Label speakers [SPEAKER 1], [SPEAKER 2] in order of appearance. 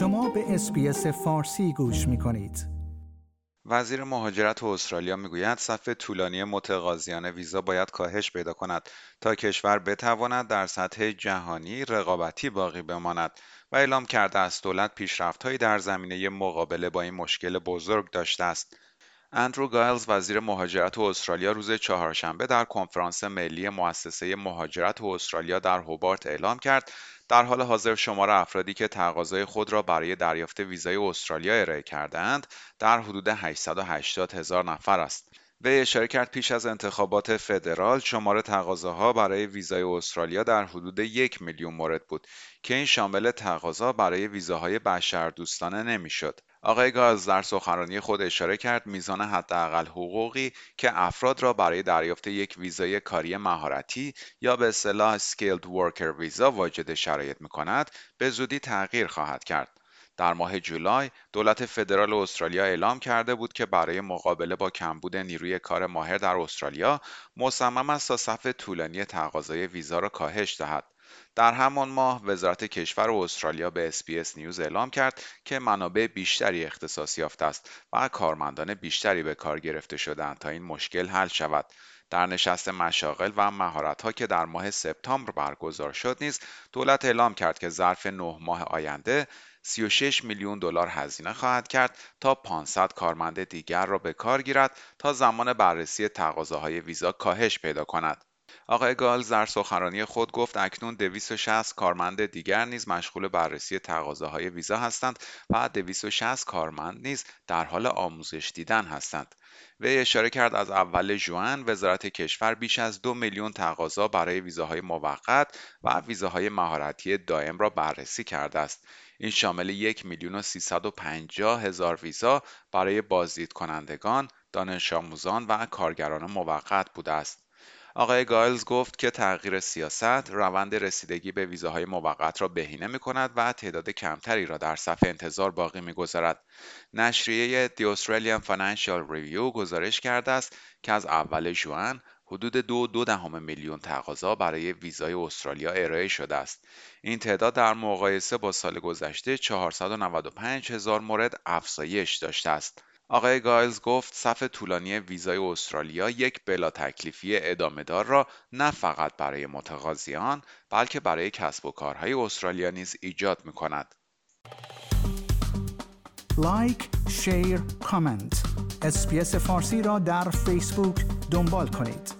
[SPEAKER 1] شما به SBS فارسی گوش می کنید.
[SPEAKER 2] وزیر مهاجرت استرالیا می‌گوید صف طولانی متقاضیان ویزا باید کاهش پیدا کند تا کشور بتواند در سطح جهانی رقابتی باقی بماند و اعلام کرده است دولت پیشرفتهایی در زمینه مقابله با این مشکل بزرگ داشته است اندرو گایلز وزیر مهاجرت استرالیا روز چهارشنبه در کنفرانس ملی مؤسسه مهاجرت استرالیا در هوبارت اعلام کرد در حال حاضر شمار افرادی که تقاضای خود را برای دریافت ویزای استرالیا ارائه کردهاند در حدود 880 هزار نفر است. وی اشاره کرد پیش از انتخابات فدرال شمار تقاضاها برای ویزای استرالیا در حدود یک میلیون مورد بود که این شامل تقاضا برای ویزاهای بشردوستانه نمی‌شد. آقای گاز در سخنرانی خود اشاره کرد میزان حداقل حقوقی که افراد را برای دریافت یک ویزای کاری مهارتی یا به اصطلاح skilled worker visa واجد شرایط می کند به زودی تغییر خواهد کرد. در ماه جولای دولت فدرال استرالیا اعلام کرده بود که برای مقابله با کمبود نیروی کار ماهر در استرالیا مصمم است تا صف طولانی تقاضای ویزا را کاهش دهد. در همان ماه وزارت کشور استرالیا به SBS News اعلام کرد که منابع بیشتری اختصاص یافته است و کارمندان بیشتری به کار گرفته شدند تا این مشکل حل شود. در نشست مشاغل و مهارت‌ها که در ماه سپتامبر برگزار شد نیز دولت اعلام کرد که ظرف نه ماه آینده 36 میلیون دلار هزینه خواهد کرد تا 500 کارمند دیگر را به کار گیرد تا زمان بررسی تقاضاهای ویزا کاهش پیدا کند. آقای گالز در سخنرانی خود گفت اکنون 260 کارمند دیگر نیز مشغول بررسی تقاضاهای ویزا هستند و 260 کارمند نیز در حال آموزش دیدن هستند. وی اشاره کرد از اول ژوئن وزارت کشور بیش از دو میلیون تقاضا برای ویزاهای موقت و ویزاهای مهارتی دائم را بررسی کرده است. این شامل یک میلیون و هزار ویزا برای بازدید کنندگان، دانش آموزان و کارگران موقت بوده است. آقای گایلز گفت که تغییر سیاست روند رسیدگی به ویزاهای موقت را بهینه می کند و تعداد کمتری را در صف انتظار باقی می گذارد. نشریه The Australian Financial Review گزارش کرده است که از اول ژوئن حدود دو دو دهم میلیون تقاضا برای ویزای استرالیا ارائه شده است. این تعداد در مقایسه با سال گذشته 495 هزار مورد افزایش داشته است. آقای گایلز گفت صف طولانی ویزای استرالیا یک بلا تکلیفی ادامه دار را نه فقط برای متقاضیان بلکه برای کسب و کارهای استرالیا نیز ایجاد می کند.
[SPEAKER 1] like، share، comment. SBS فارسی را در فیسبوک دنبال کنید.